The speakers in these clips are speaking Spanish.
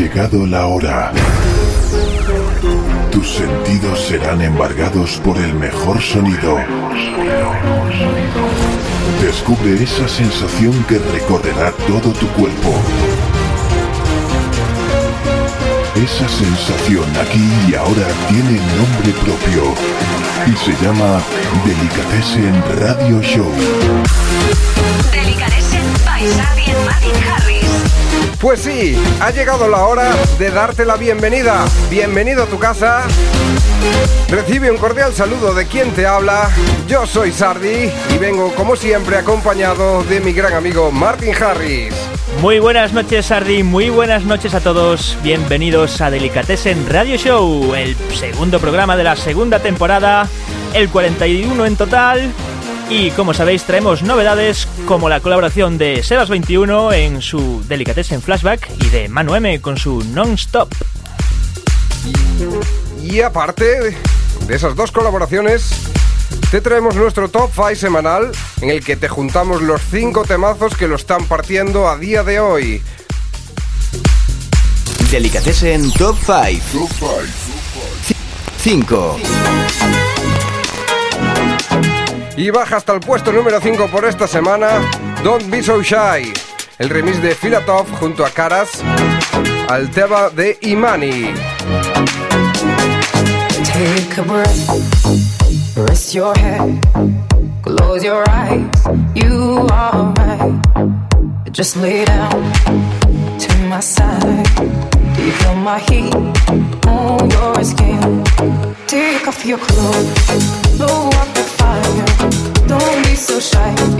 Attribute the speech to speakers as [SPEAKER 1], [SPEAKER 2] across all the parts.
[SPEAKER 1] llegado la hora. Tus sentidos serán embargados por el mejor sonido. Descubre esa sensación que recorrerá todo tu cuerpo. Esa sensación aquí y ahora tiene nombre propio y se llama Delicatessen Radio Show.
[SPEAKER 2] Delicatessen by and Martin Harris.
[SPEAKER 3] Pues sí, ha llegado la hora de darte la bienvenida. Bienvenido a tu casa. Recibe un cordial saludo de quien te habla. Yo soy Sardi y vengo como siempre acompañado de mi gran amigo Martin Harris.
[SPEAKER 4] Muy buenas noches, Sardi. Muy buenas noches a todos. Bienvenidos a Delicatessen Radio Show, el segundo programa de la segunda temporada, el 41 en total. Y como sabéis, traemos novedades como la colaboración de Sebas21 en su Delicatessen Flashback y de Manu M con su Non-Stop.
[SPEAKER 3] Y aparte de esas dos colaboraciones, te traemos nuestro top 5 semanal en el que te juntamos los 5 temazos que lo están partiendo a día de hoy.
[SPEAKER 5] Delicatessen Top 5. 5.
[SPEAKER 3] Y baja hasta el puesto número 5 por esta semana, Don't Be So Shy, el remix de Filatov junto a Caras al tema de Imani.
[SPEAKER 6] Take a breath, rest your head, close your eyes. You are right. Just lay down to my side. Do you feel my heat on your skin? Take off your clothes, blow up so shy.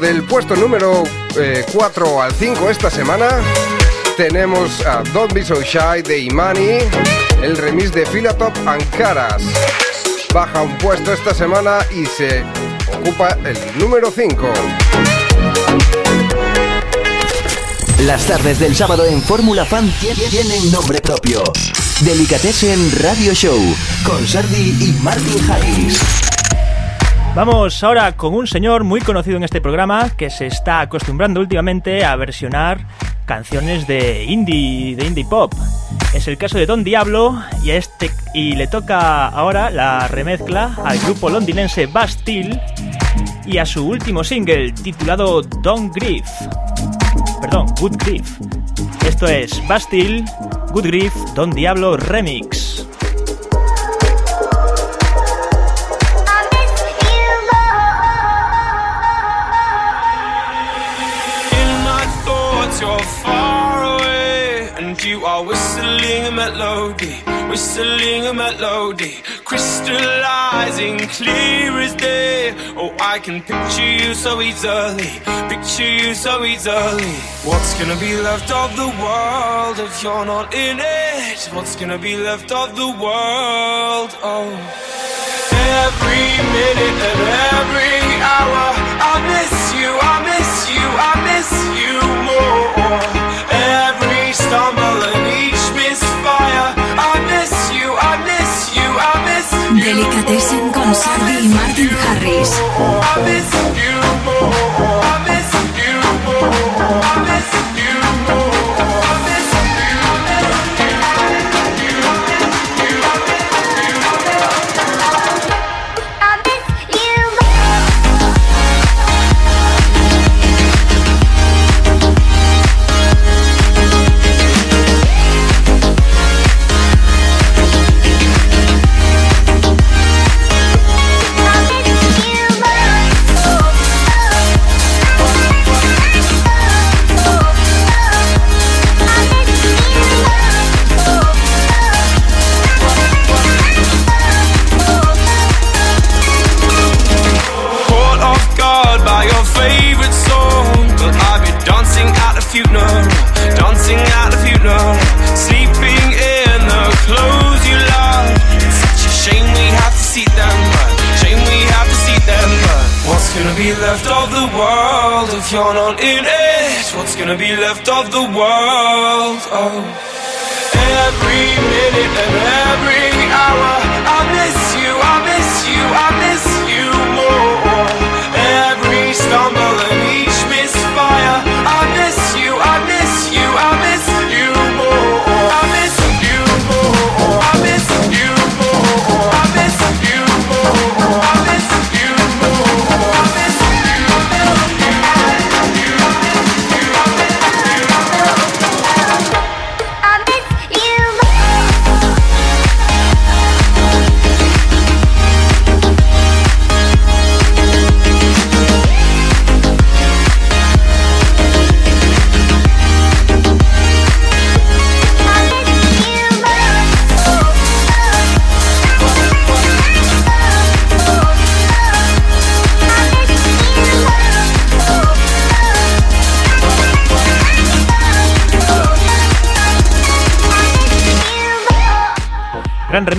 [SPEAKER 3] del puesto número 4 al 5 esta semana, tenemos a Don't Be So Shy de Imani, el remix de Filatop Ancaras. Baja un puesto esta semana y se ocupa el número 5.
[SPEAKER 5] Las tardes del sábado en Fórmula Fan tie- tienen nombre propio. Delicatessen Radio Show con Sardi y Martin Harris.
[SPEAKER 4] Vamos ahora con un señor muy conocido en este programa que se está acostumbrando últimamente a versionar canciones de indie, de indie pop. Es el caso de Don Diablo y, este, y le toca ahora la remezcla al grupo londinense Bastille y a su último single titulado Don't Grief. Perdón, Good Grief. Esto es Bastille, Good Grief, Don Diablo Remix.
[SPEAKER 7] Melody, whistling a melody, crystallizing clear as day. Oh, I can picture you so easily, picture you so easily. What's gonna be left of the world if you're not in it? What's gonna be left of the world? Oh, every minute and every hour, I miss you, I miss you, I miss you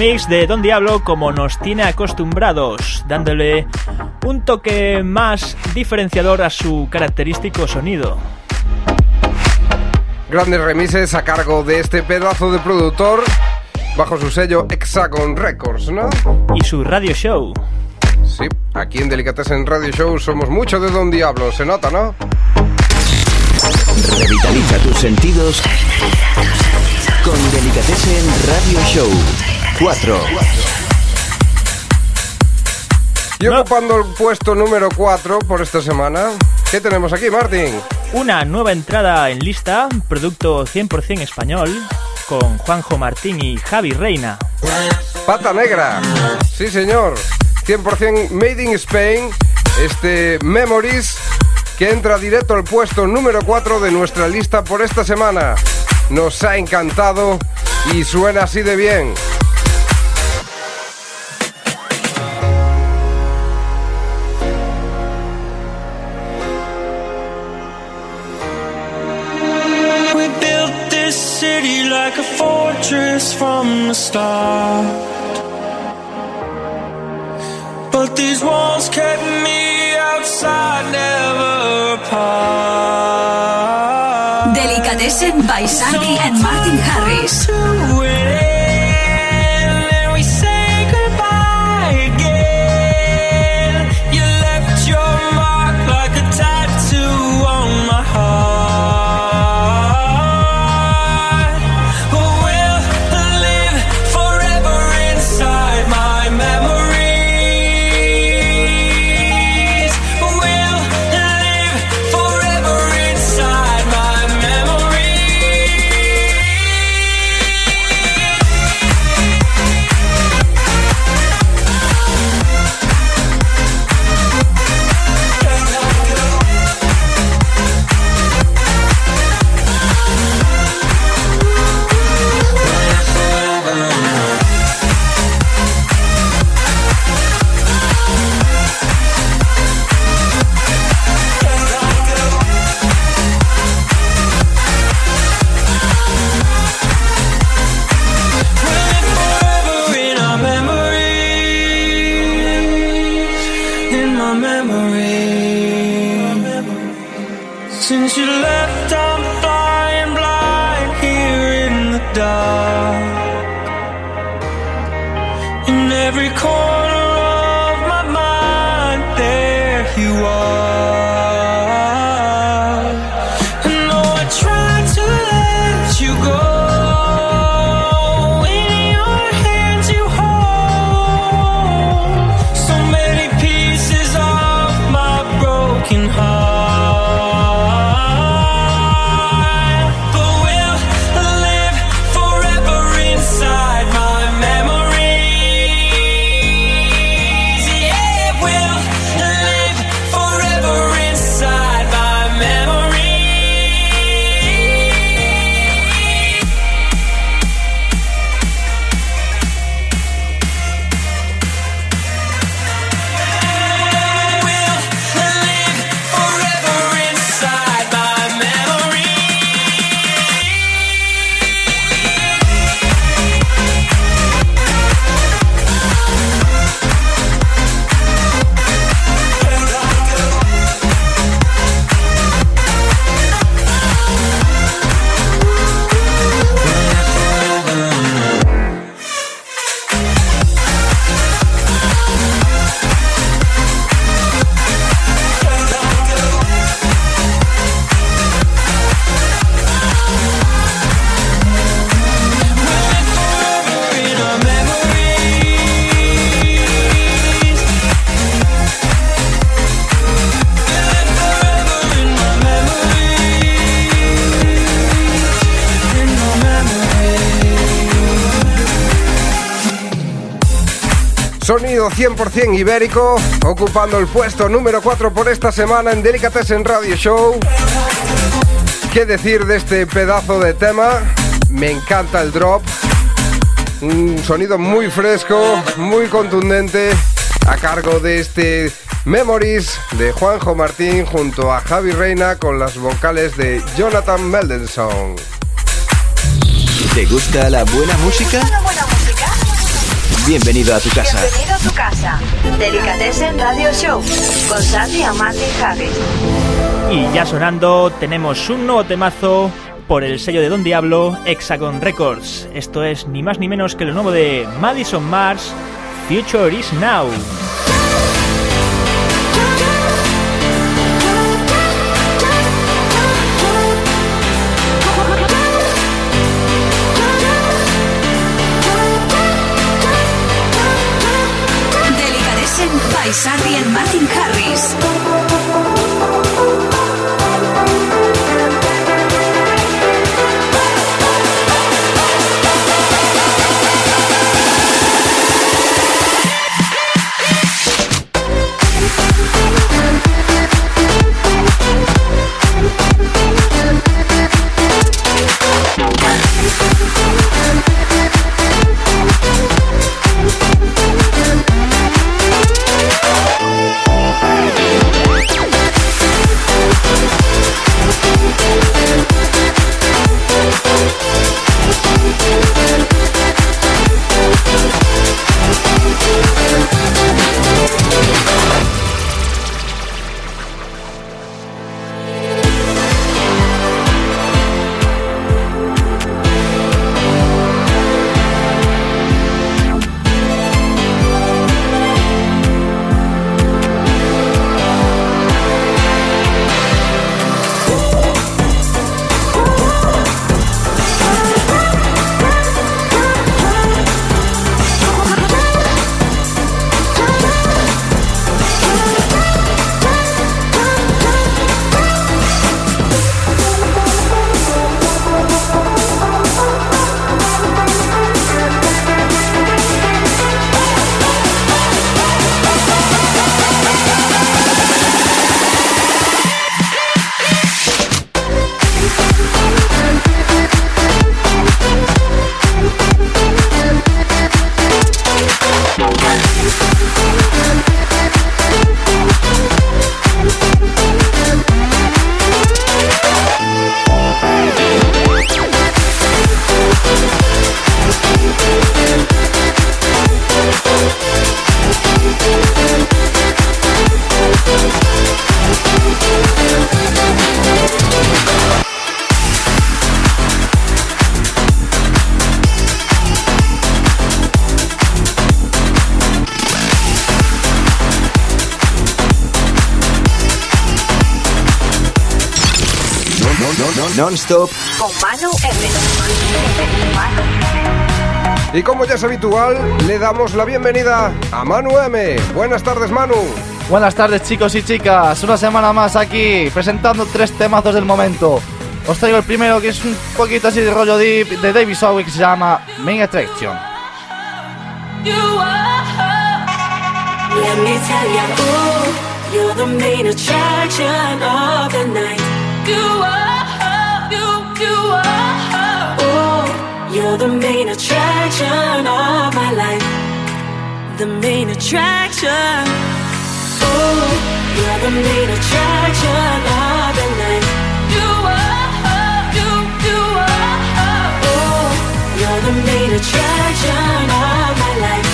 [SPEAKER 4] remix de Don Diablo como nos tiene acostumbrados, dándole un toque más diferenciador a su característico sonido.
[SPEAKER 3] Grandes remises a cargo de este pedazo de productor bajo su sello Hexagon Records, ¿no?
[SPEAKER 4] Y su radio show.
[SPEAKER 3] Sí, aquí en Delicatessen Radio Show somos mucho de Don Diablo, se nota, ¿no?
[SPEAKER 5] Revitaliza tus sentidos con Delicatessen Radio Show 4.
[SPEAKER 3] Y ocupando el puesto número 4 por esta semana, ¿qué tenemos aquí, Martín?
[SPEAKER 4] Una nueva entrada en lista, producto 100% español, con Juanjo Martín y Javi Reina.
[SPEAKER 3] Pata Negra. Sí, señor. 100% Made in Spain. Este Memories que entra directo al puesto número 4 de nuestra lista por esta semana. Nos ha encantado y suena así de bien.
[SPEAKER 7] Fortress from the start. But these walls kept me outside, never apart.
[SPEAKER 2] Delicatessen by Sandy and Martin Harris.
[SPEAKER 3] 100% ibérico, ocupando el puesto número 4 por esta semana en Delicatessen Radio Show. ¿Qué decir de este pedazo de tema? Me encanta el drop. Un sonido muy fresco, muy contundente, a cargo de este Memories de Juanjo Martín junto a Javi Reina con las vocales de Jonathan Meldenson.
[SPEAKER 5] ¿Te gusta la buena música? Bienvenido a tu casa.
[SPEAKER 8] Bienvenido a tu casa. Delicatessen Radio Show con Sandy y Martin Harris.
[SPEAKER 4] Y ya sonando, tenemos un nuevo temazo por el sello de Don Diablo, Hexagon Records. Esto es ni más ni menos que lo nuevo de Madison Mars, Future is Now.
[SPEAKER 2] Delicatessen
[SPEAKER 8] Con Manu M.
[SPEAKER 3] Y como ya es habitual, le damos la bienvenida a Manu M. Buenas tardes, Manu.
[SPEAKER 9] Buenas tardes chicos y chicas, una semana más aquí presentando tres temazos del momento. Os traigo el primero que es un poquito así de rollo deep de David Bowie que se llama Main Attraction.
[SPEAKER 10] You are, you are. Ooh, you're the main attraction of my life. The main attraction. Ooh, you're the main attraction of the night. You are, you, you are. Ooh, you're the main attraction of my life.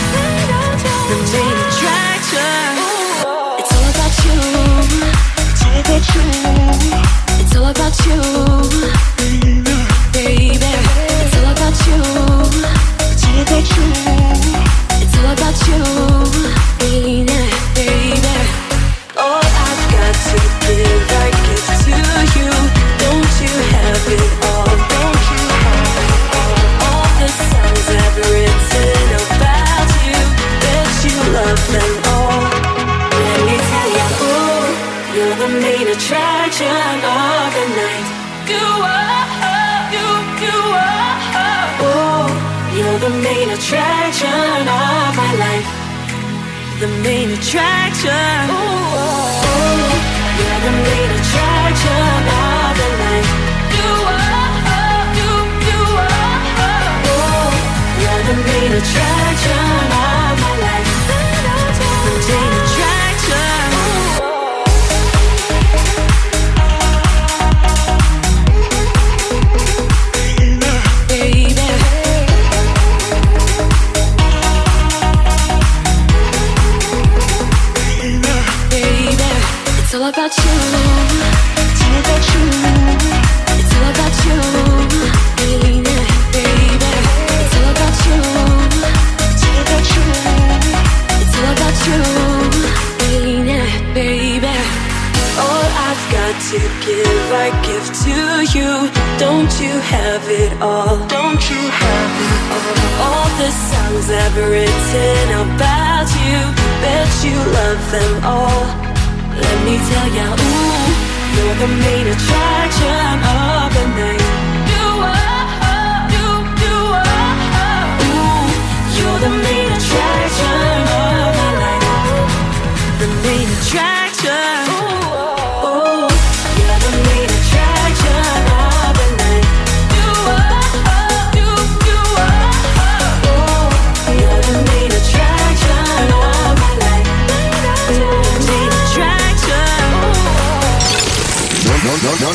[SPEAKER 10] The main attraction. It's all about you. Take it true. It's all about you, baby. It's all about you.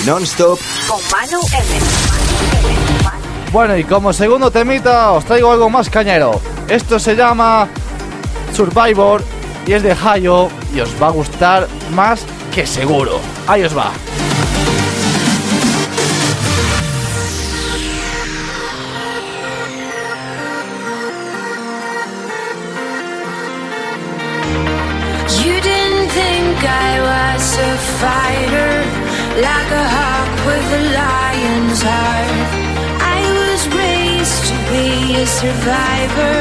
[SPEAKER 5] Non-stop
[SPEAKER 8] Con Manu M.
[SPEAKER 9] Bueno, y como segundo temita os traigo algo más cañero. Esto se llama Survivor y es de Hayo y os va a gustar más que seguro. Ahí os va.
[SPEAKER 10] I was raised to be a survivor.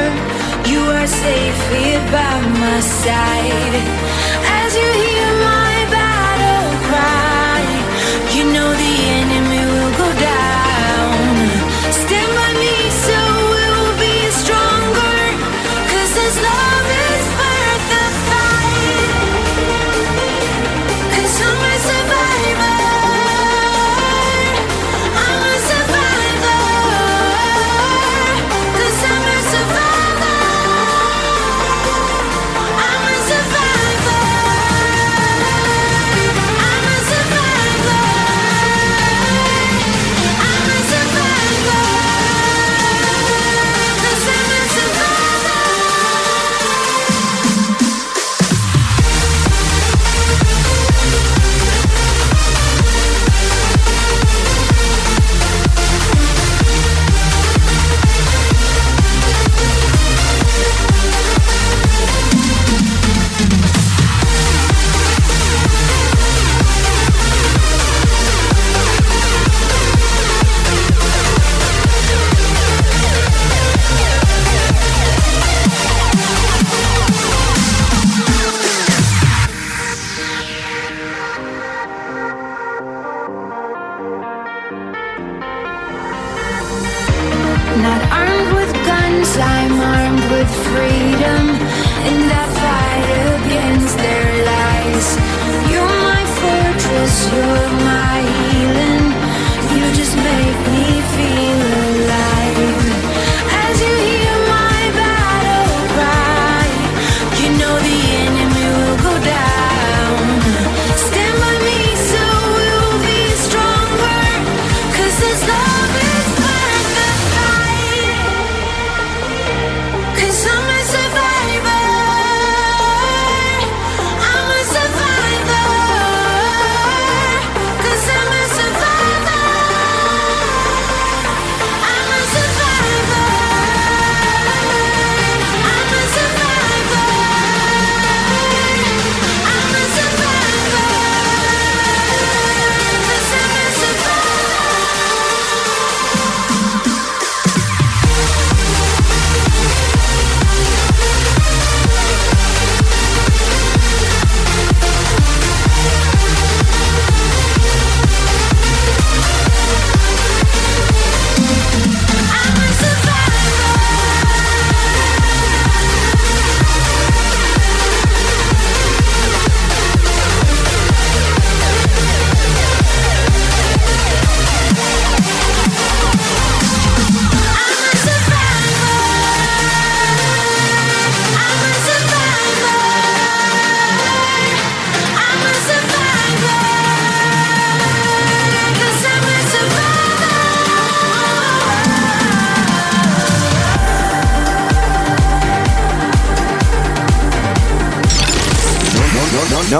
[SPEAKER 10] You are safe here by my side.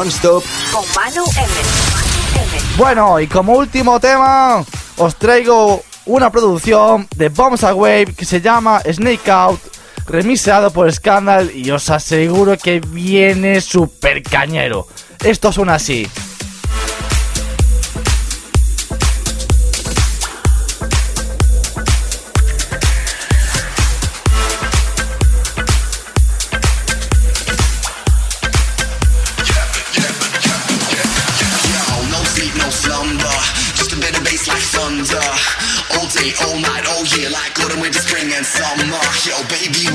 [SPEAKER 8] con Manu M.
[SPEAKER 9] Bueno, y como último tema, os traigo una producción de Bombs Away que se llama Snake Out, remixado por Scandal y os aseguro que viene súper cañero. Esto suena así.
[SPEAKER 11] Yo, baby,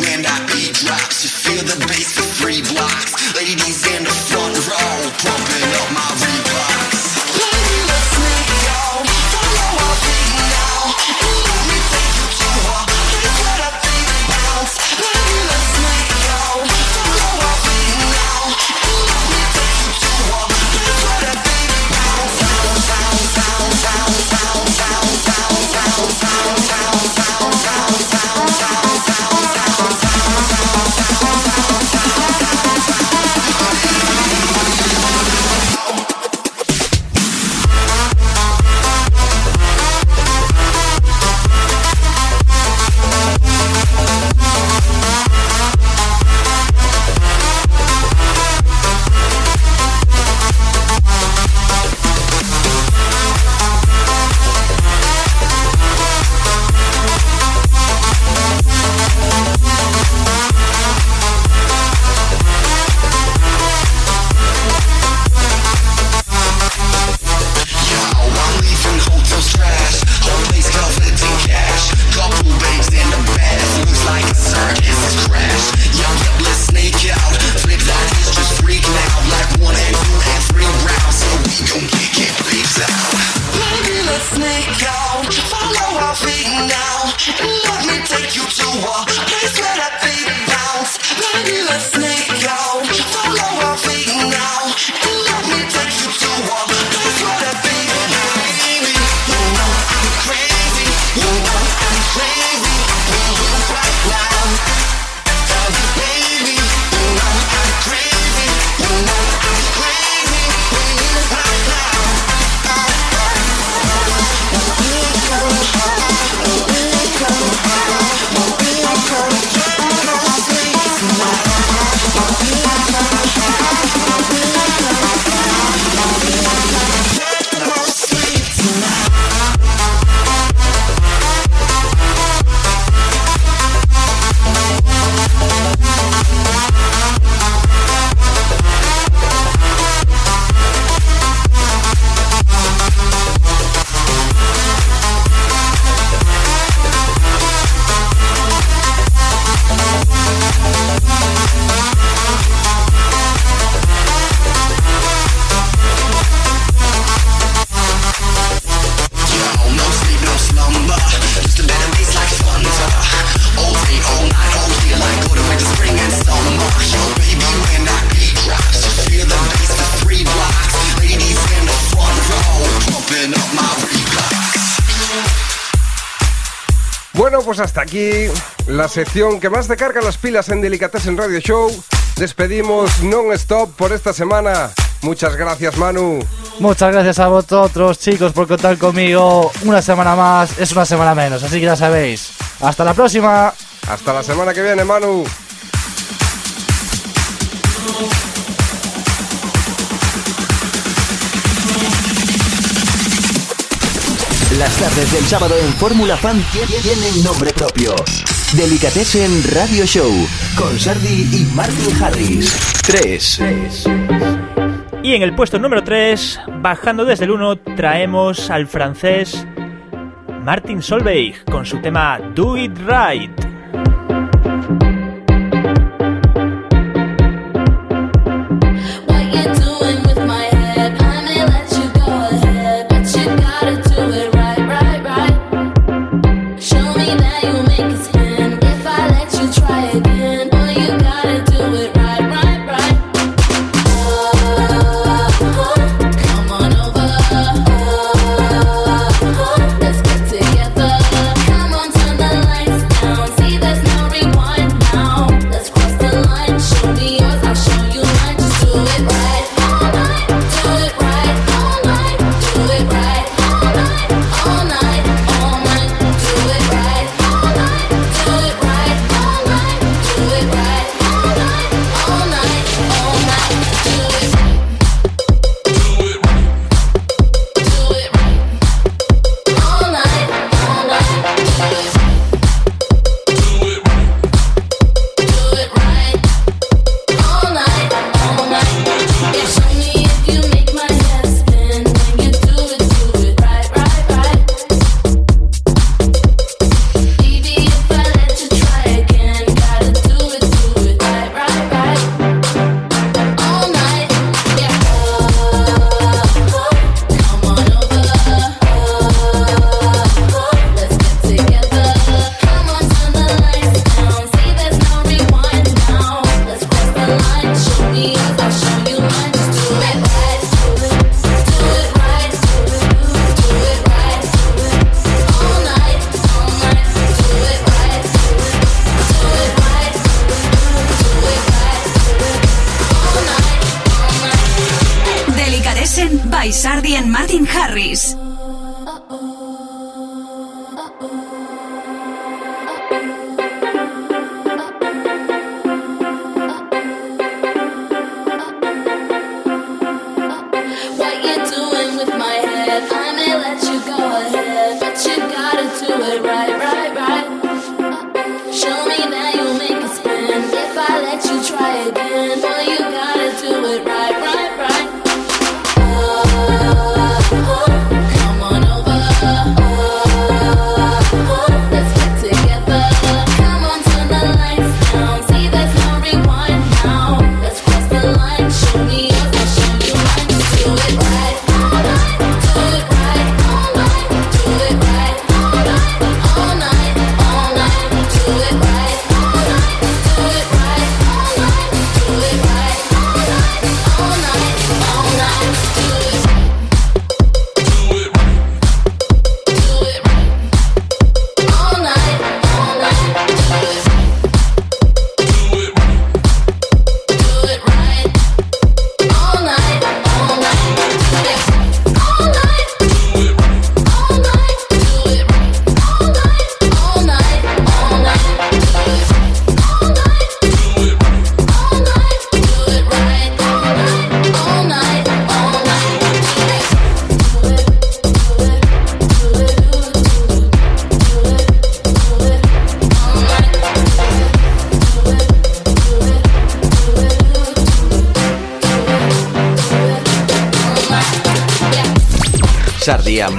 [SPEAKER 3] Pues hasta aquí la sección que más te carga las pilas en Delicatessen Radio Show. Despedimos non-stop por esta semana. Muchas gracias, Manu.
[SPEAKER 9] Muchas gracias a vosotros, chicos, por contar conmigo. Una semana más es una semana menos, así que ya sabéis. Hasta la próxima.
[SPEAKER 3] Hasta la semana que viene, Manu.
[SPEAKER 5] Las tardes del sábado en Fórmula Fan tienen nombre propio. Delicatessen Radio Show con Sardi y Martin Harris. 3.
[SPEAKER 12] Y en el puesto número 3, bajando desde el 1, traemos al francés Martin Solveig con su tema Do It Right.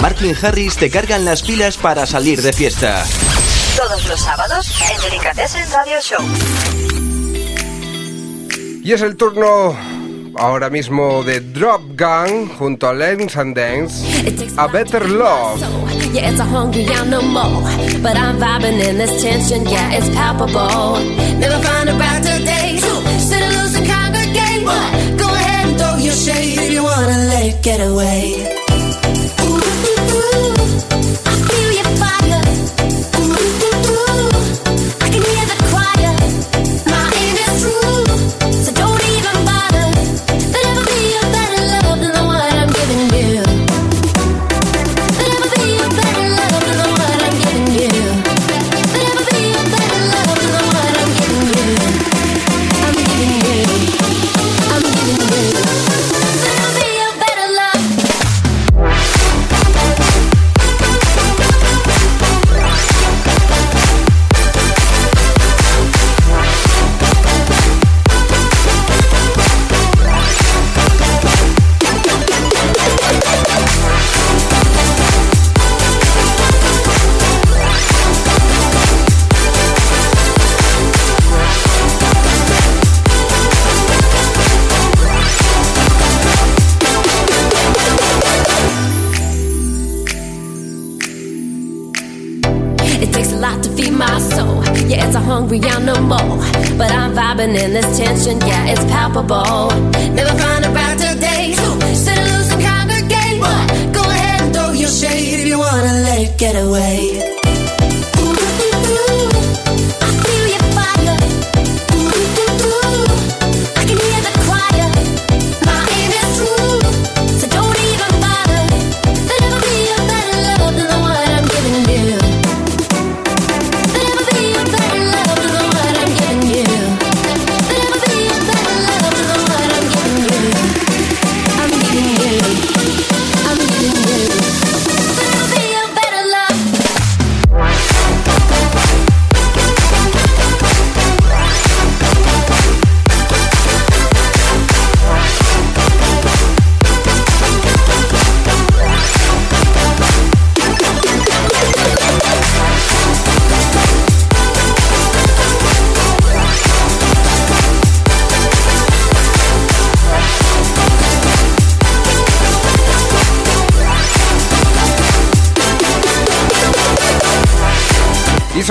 [SPEAKER 13] Martin Harris
[SPEAKER 5] te cargan las pilas para salir de fiesta.
[SPEAKER 8] Todos los sábados en Delicatessen Radio Show.
[SPEAKER 3] Y es el turno ahora mismo de Drop Gun junto a Lens and Dance, A Better Love.
[SPEAKER 14] Yeah, it's a hungry animal, but I'm vibing in this tension, yeah, it's palpable. Never find a right today, so sit and lose and congregate. Go ahead and throw your shade if you wanna let it get away.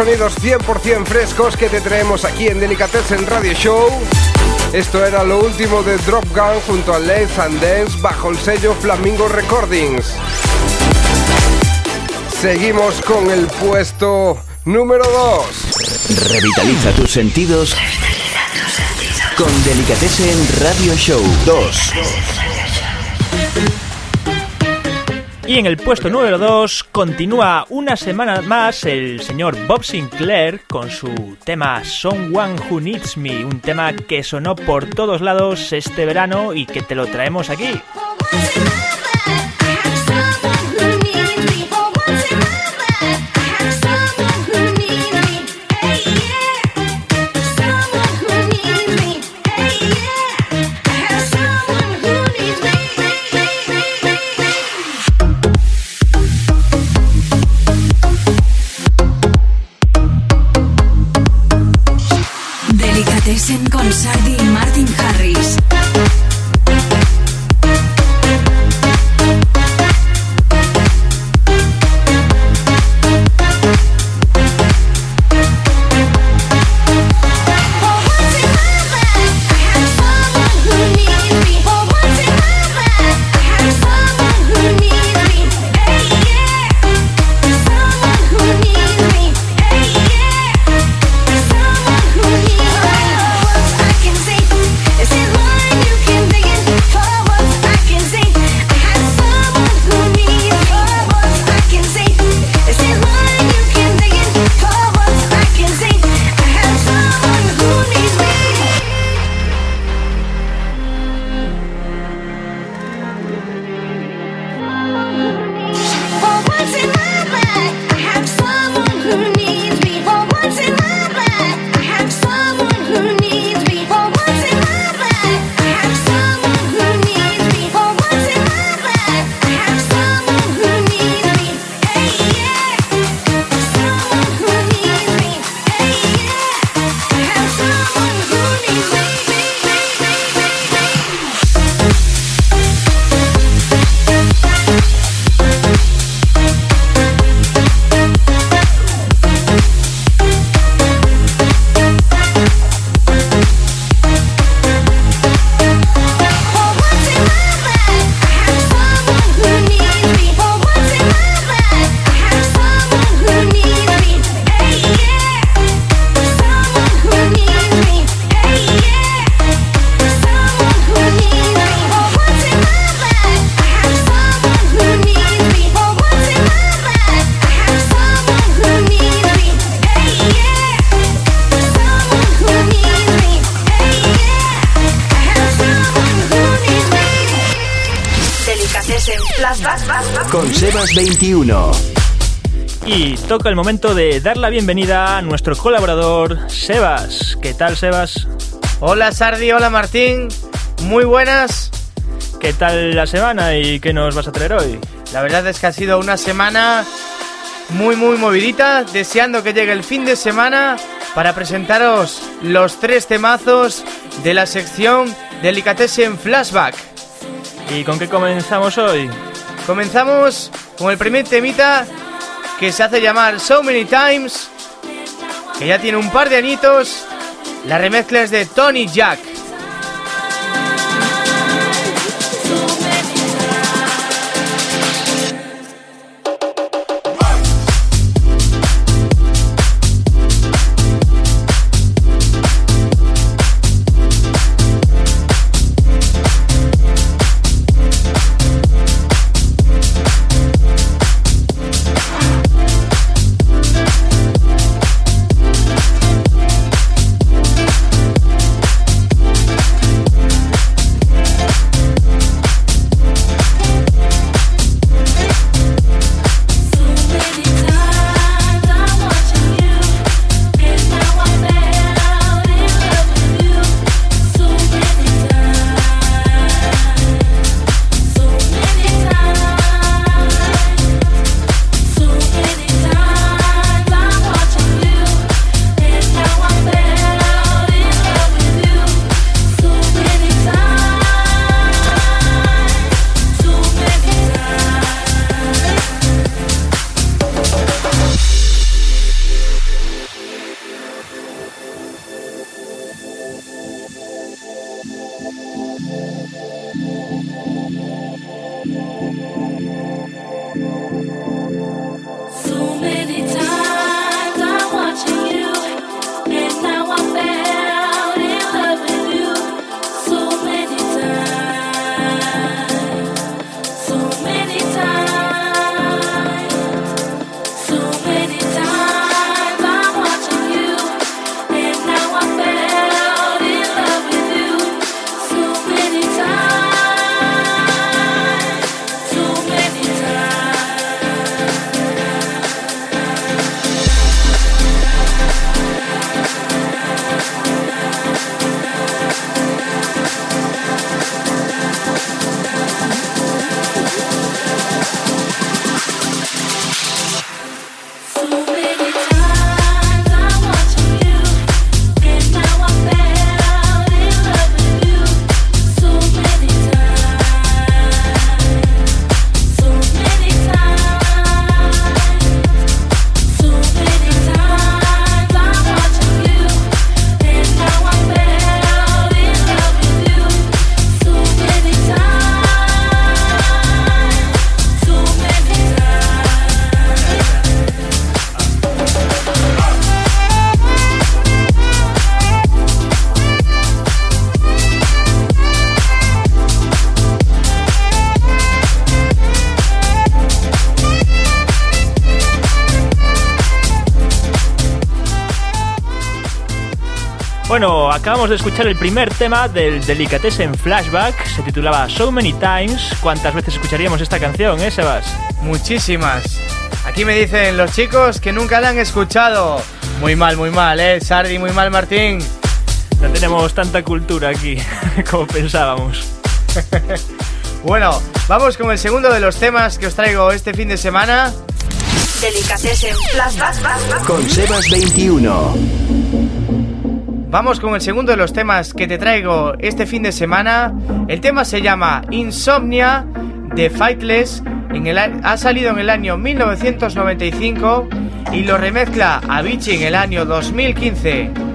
[SPEAKER 3] Sonidos 100% frescos que te traemos aquí en Delicatessen Radio Show. Esto era lo último de Drop Gun junto a Let's and Dance bajo el sello Flamingo Recordings. Seguimos con el puesto número 2.
[SPEAKER 5] Revitaliza tus sentidos con Delicatessen Radio Show 2.
[SPEAKER 6] Y en el puesto número 2 continúa una semana más el señor Bob Sinclair con su tema Someone Who Needs Me, un tema que sonó por todos lados este verano y que te lo traemos aquí. Toca el momento de dar la bienvenida a nuestro colaborador Sebas. ¿Qué tal Sebas?
[SPEAKER 15] Hola Sardi, hola Martín, muy buenas.
[SPEAKER 6] ¿Qué tal la semana y qué nos vas a traer hoy?
[SPEAKER 15] La verdad es que ha sido una semana muy muy movidita, deseando que llegue el fin de semana para presentaros los tres temazos de la sección Delicatessen Flashback.
[SPEAKER 6] ¿Y con qué comenzamos hoy?
[SPEAKER 15] Comenzamos con el primer temita que se hace llamar So Many Times que ya tiene un par de añitos. La remezcla es de Tony Jack.
[SPEAKER 4] Acabamos de escuchar el primer tema del Delicatessen Flashback. Se titulaba So Many Times. ¿Cuántas veces escucharíamos esta canción, eh, Sebas?
[SPEAKER 15] Muchísimas. Aquí me dicen los chicos que nunca la han escuchado. Muy mal, muy mal, ¿eh? Sardi, muy mal, Martín.
[SPEAKER 4] No tenemos tanta cultura aquí como pensábamos.
[SPEAKER 15] Bueno, vamos con el segundo de los temas que os traigo este fin de semana.
[SPEAKER 8] Delicatessen Flashback.
[SPEAKER 5] Con Sebas 21.
[SPEAKER 15] Vamos con el segundo de los temas que te traigo este fin de semana. El tema se llama Insomnia de Fightless. En el, ha salido en el año 1995 y lo remezcla Avicii en el año 2015.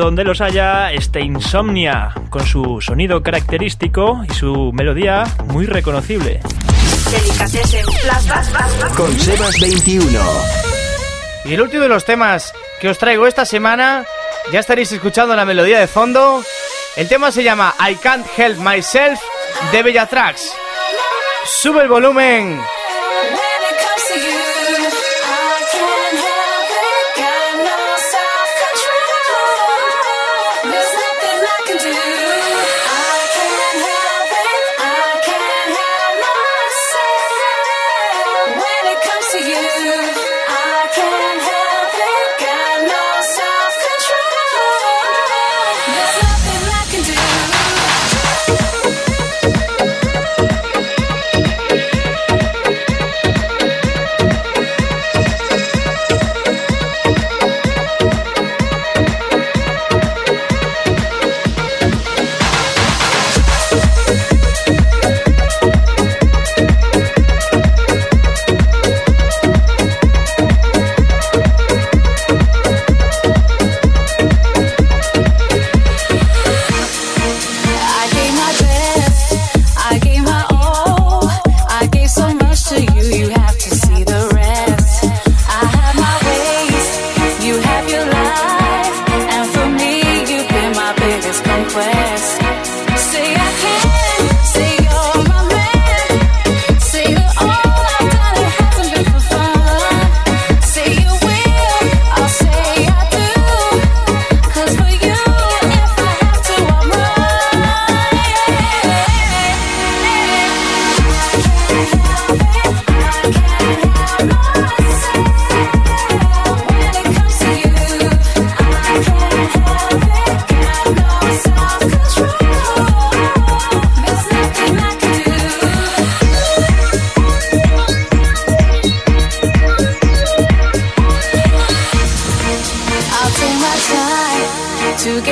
[SPEAKER 4] Donde los haya, este Insomnia, con su sonido característico y su melodía muy reconocible.
[SPEAKER 5] Con Sebas 21.
[SPEAKER 16] Y el último de los temas que os traigo esta semana, ya estaréis escuchando la melodía de fondo. El tema se llama I Can't Help Myself de Bellatrax. Sube el volumen.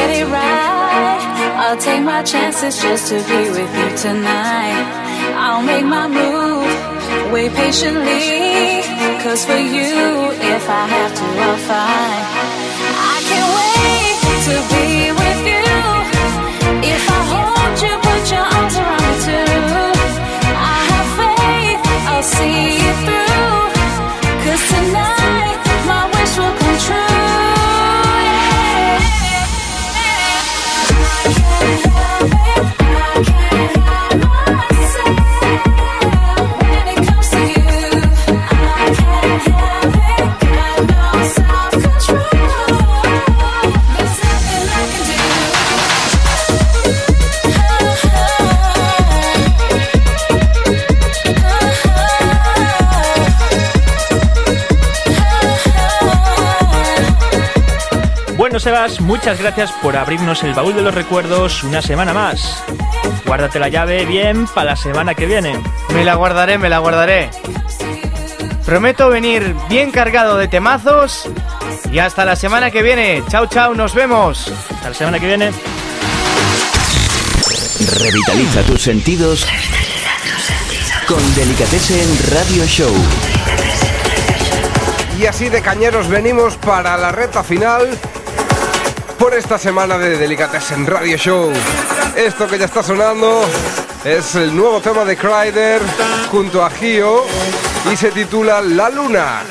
[SPEAKER 10] Get it right. I'll take my chances just to be with you tonight. I'll make my move, wait patiently. Cause for you, if I have to, I'll fight. I can't wait to be with you.
[SPEAKER 4] Sebas, muchas gracias por abrirnos el baúl de los recuerdos una semana más. Guárdate la llave bien para la semana que viene.
[SPEAKER 16] Me la guardaré, me la guardaré. Prometo venir bien cargado de temazos. Y hasta la semana que viene. Chao, chao, nos vemos.
[SPEAKER 4] Hasta la semana que viene.
[SPEAKER 5] Revitaliza tus sentidos con Delicatessen Radio Show.
[SPEAKER 3] Y así de cañeros venimos para la reta final por esta semana de Delicatessen Radio Show. Esto que ya está sonando es el nuevo tema de Kryder junto a Gio y se titula La Luna.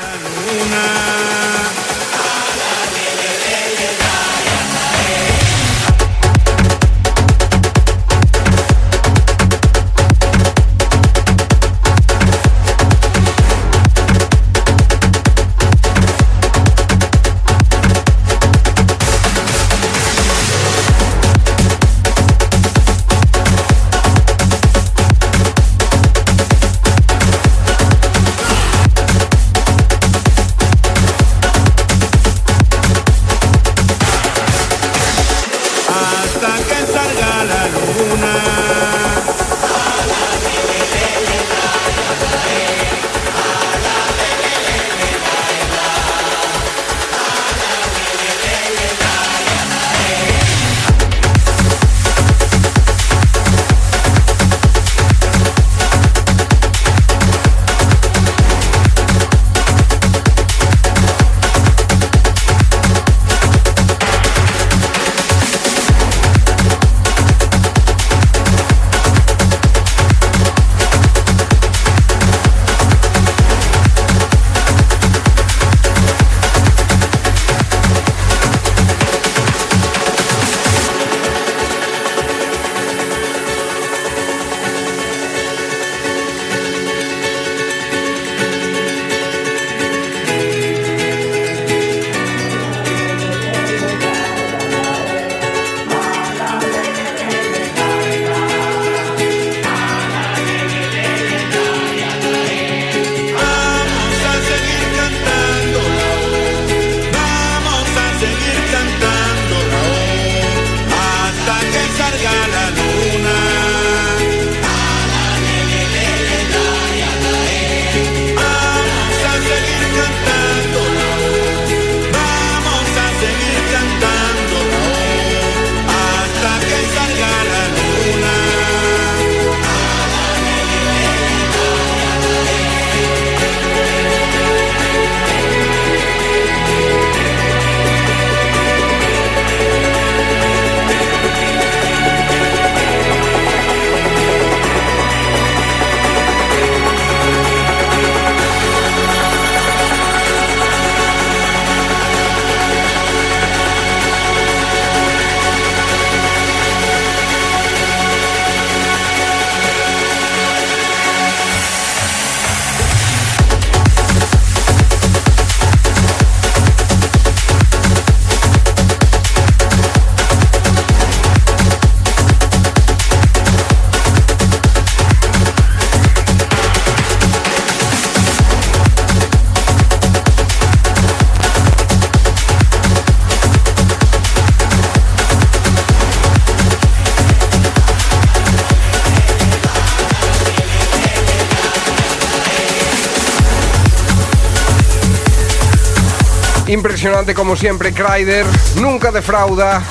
[SPEAKER 3] Impresionante como siempre, Kryder, nunca defrauda.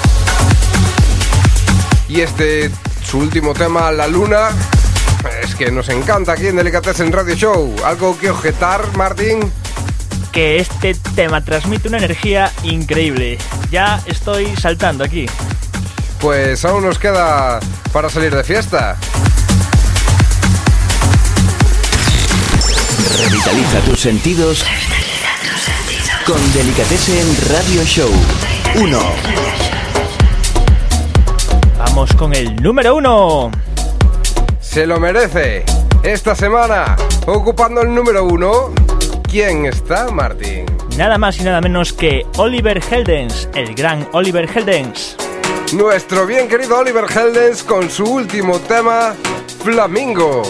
[SPEAKER 3] Y este, su último tema, La Luna, es que nos encanta aquí en Delicatessen Radio Show. ¿Algo que objetar, Martín?
[SPEAKER 4] Que este tema transmite una energía increíble. Ya estoy saltando aquí.
[SPEAKER 3] Pues aún nos queda para salir de fiesta.
[SPEAKER 5] Revitaliza tus sentidos con Delicatessen Radio Show 1.
[SPEAKER 4] Vamos con el número uno.
[SPEAKER 3] Se lo merece. Esta semana, ocupando el número uno, ¿quién está, Martín?
[SPEAKER 4] Nada más y nada menos que Oliver Heldens, el gran Oliver Heldens.
[SPEAKER 3] Nuestro bien querido Oliver Heldens con su último tema, Flamingo.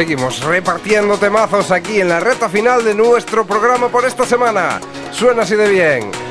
[SPEAKER 3] Seguimos repartiendo temazos aquí en la reta final de nuestro programa por esta semana. Suena así de bien.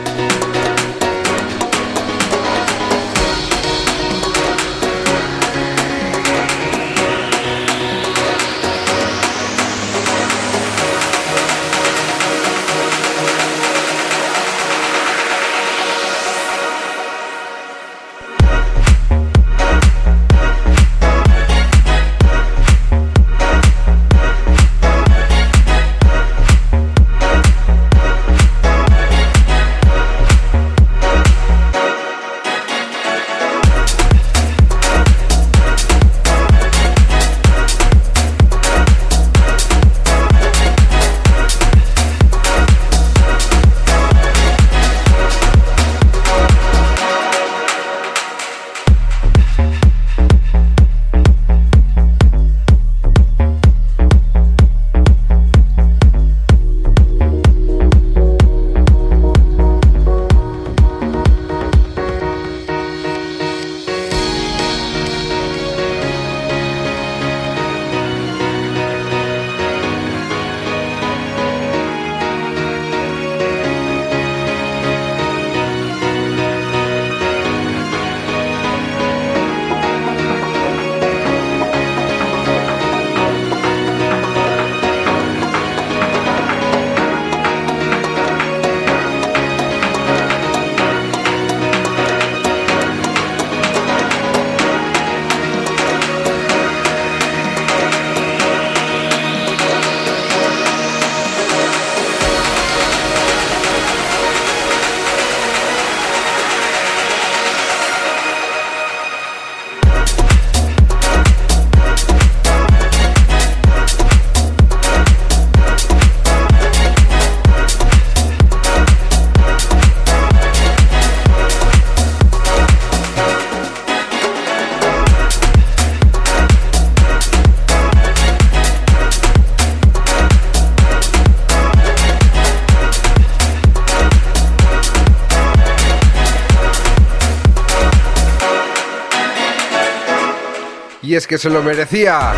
[SPEAKER 3] Que se lo merecía.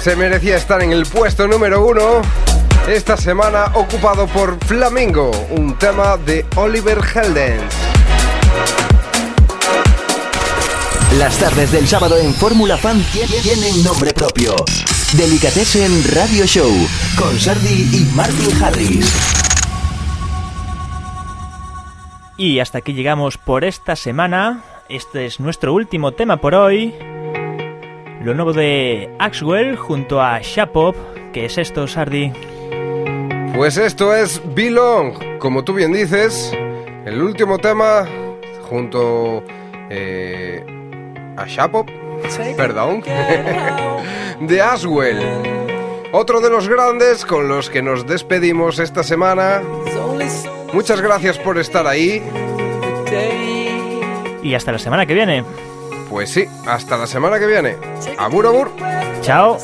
[SPEAKER 3] Se merecía estar en el puesto número uno. Esta semana ocupado por Flamingo, un tema de Oliver Heldens.
[SPEAKER 5] Las tardes del sábado en Fórmula Fan tie- tienen nombre propio. Delicatessen Radio Show con Sardi y Martin Harris.
[SPEAKER 4] Y hasta aquí llegamos por esta semana. Este es nuestro último tema por hoy. Lo nuevo de Axwell junto a Shapop. ¿Qué es esto, Sardi?
[SPEAKER 3] Pues esto es Belong, como tú bien dices, el último tema junto eh, a Shapop, perdón, de Aswell. Otro de los grandes con los que nos despedimos esta semana. Muchas gracias por estar ahí.
[SPEAKER 4] Y hasta la semana que viene.
[SPEAKER 3] Pues sí, hasta la semana que viene. Abur, abur.
[SPEAKER 4] Chao.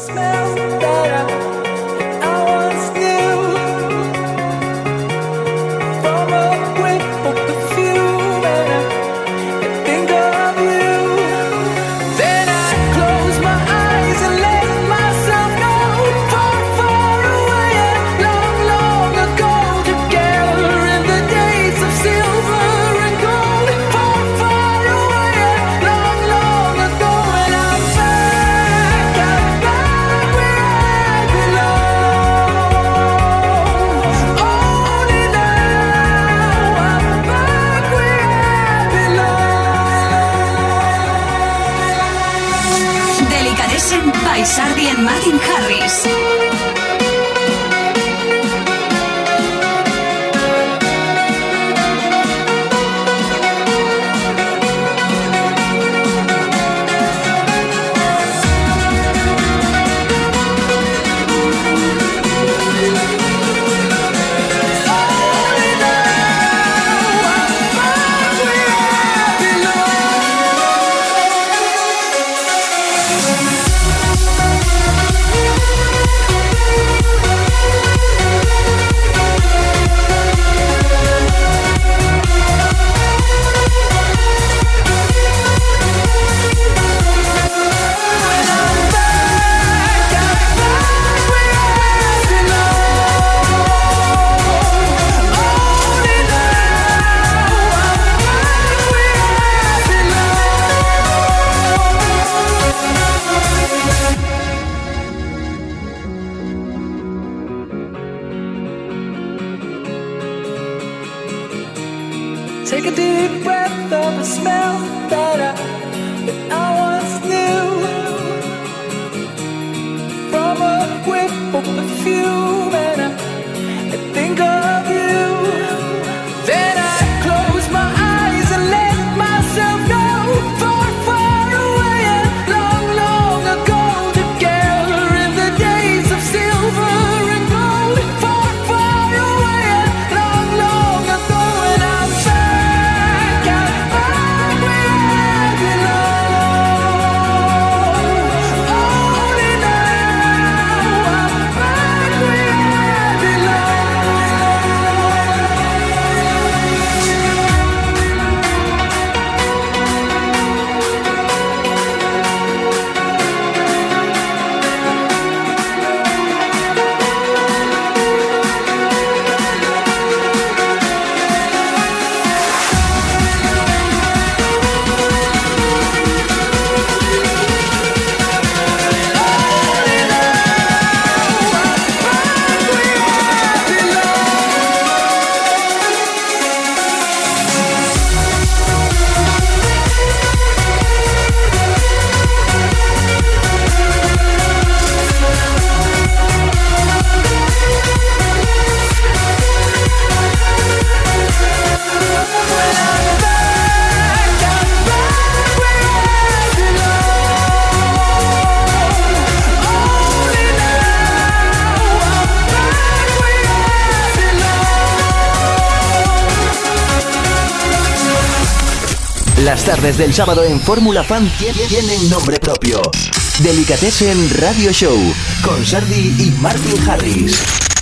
[SPEAKER 5] novedades del sábado en Fórmula Fan tienen nombre propio. Delicatessen Radio Show con Sardi y Martin Harris.